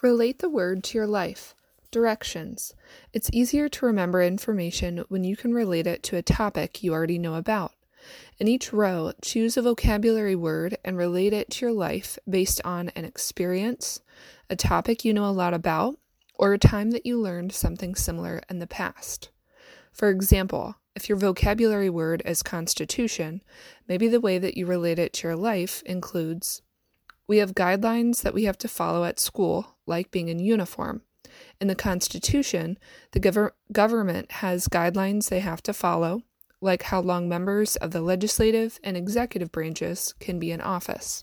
Relate the word to your life. Directions. It's easier to remember information when you can relate it to a topic you already know about. In each row, choose a vocabulary word and relate it to your life based on an experience, a topic you know a lot about, or a time that you learned something similar in the past. For example, if your vocabulary word is constitution, maybe the way that you relate it to your life includes we have guidelines that we have to follow at school, like being in uniform. In the Constitution, the gov- government has guidelines they have to follow, like how long members of the legislative and executive branches can be in office.